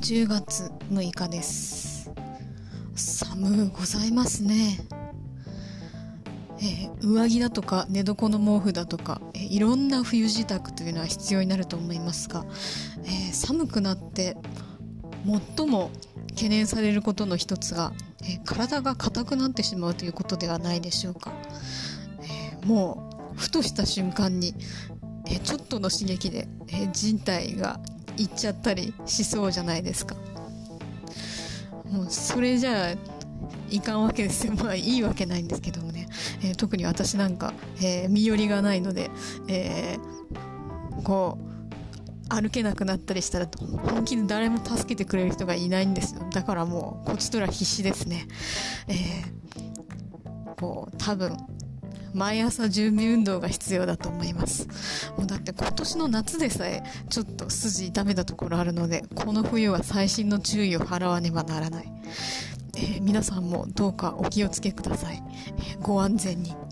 10月6日です。寒うございますね。えー、上着だとか寝床の毛布だとか、えー、いろんな冬支度というのは必要になると思いますが、えー、寒くなって最も懸念されることの一つが、え体が硬くなってしまうということではないでしょうか、えもうふとした瞬間に、えちょっとの刺激で、え人体がいっちゃったりしそうじゃないですか。もうそれじゃあいかんわけですよ。まあいいわけないんですけどもね、えー、特に私なんか、えー、身寄りがないので、えー、こう歩けなくなったりしたら本気で誰も助けてくれる人がいないんですよ。だからもうこっちとら必死ですね、えー、こう多分毎朝準備運動が必要だと思います。もうだって今年の夏でさえちょっと筋痛めたところあるのでこの冬は細心の注意を払わねばならない、えー、皆さんもどうかお気をつけください、えー、ご安全に。